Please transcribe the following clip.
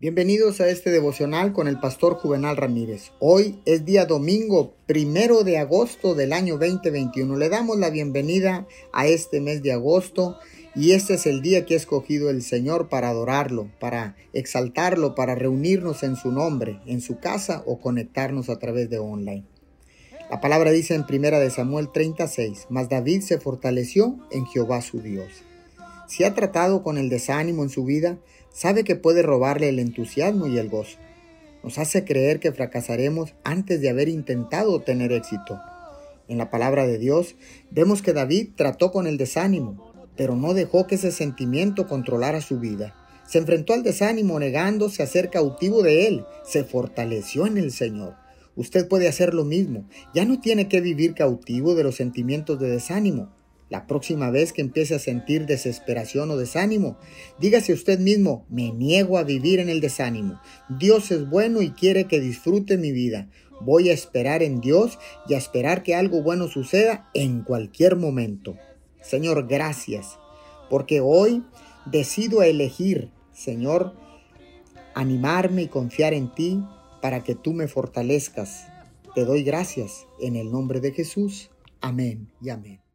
Bienvenidos a este devocional con el pastor Juvenal Ramírez. Hoy es día domingo, primero de agosto del año 2021. Le damos la bienvenida a este mes de agosto y este es el día que ha escogido el Señor para adorarlo, para exaltarlo, para reunirnos en su nombre, en su casa o conectarnos a través de online. La palabra dice en primera de Samuel 36, mas David se fortaleció en Jehová su Dios. Si ha tratado con el desánimo en su vida, sabe que puede robarle el entusiasmo y el gozo. Nos hace creer que fracasaremos antes de haber intentado tener éxito. En la palabra de Dios vemos que David trató con el desánimo, pero no dejó que ese sentimiento controlara su vida. Se enfrentó al desánimo negándose a ser cautivo de él. Se fortaleció en el Señor. Usted puede hacer lo mismo. Ya no tiene que vivir cautivo de los sentimientos de desánimo. La próxima vez que empiece a sentir desesperación o desánimo, dígase usted mismo, me niego a vivir en el desánimo. Dios es bueno y quiere que disfrute mi vida. Voy a esperar en Dios y a esperar que algo bueno suceda en cualquier momento. Señor, gracias, porque hoy decido elegir, Señor, animarme y confiar en ti para que tú me fortalezcas. Te doy gracias en el nombre de Jesús. Amén y amén.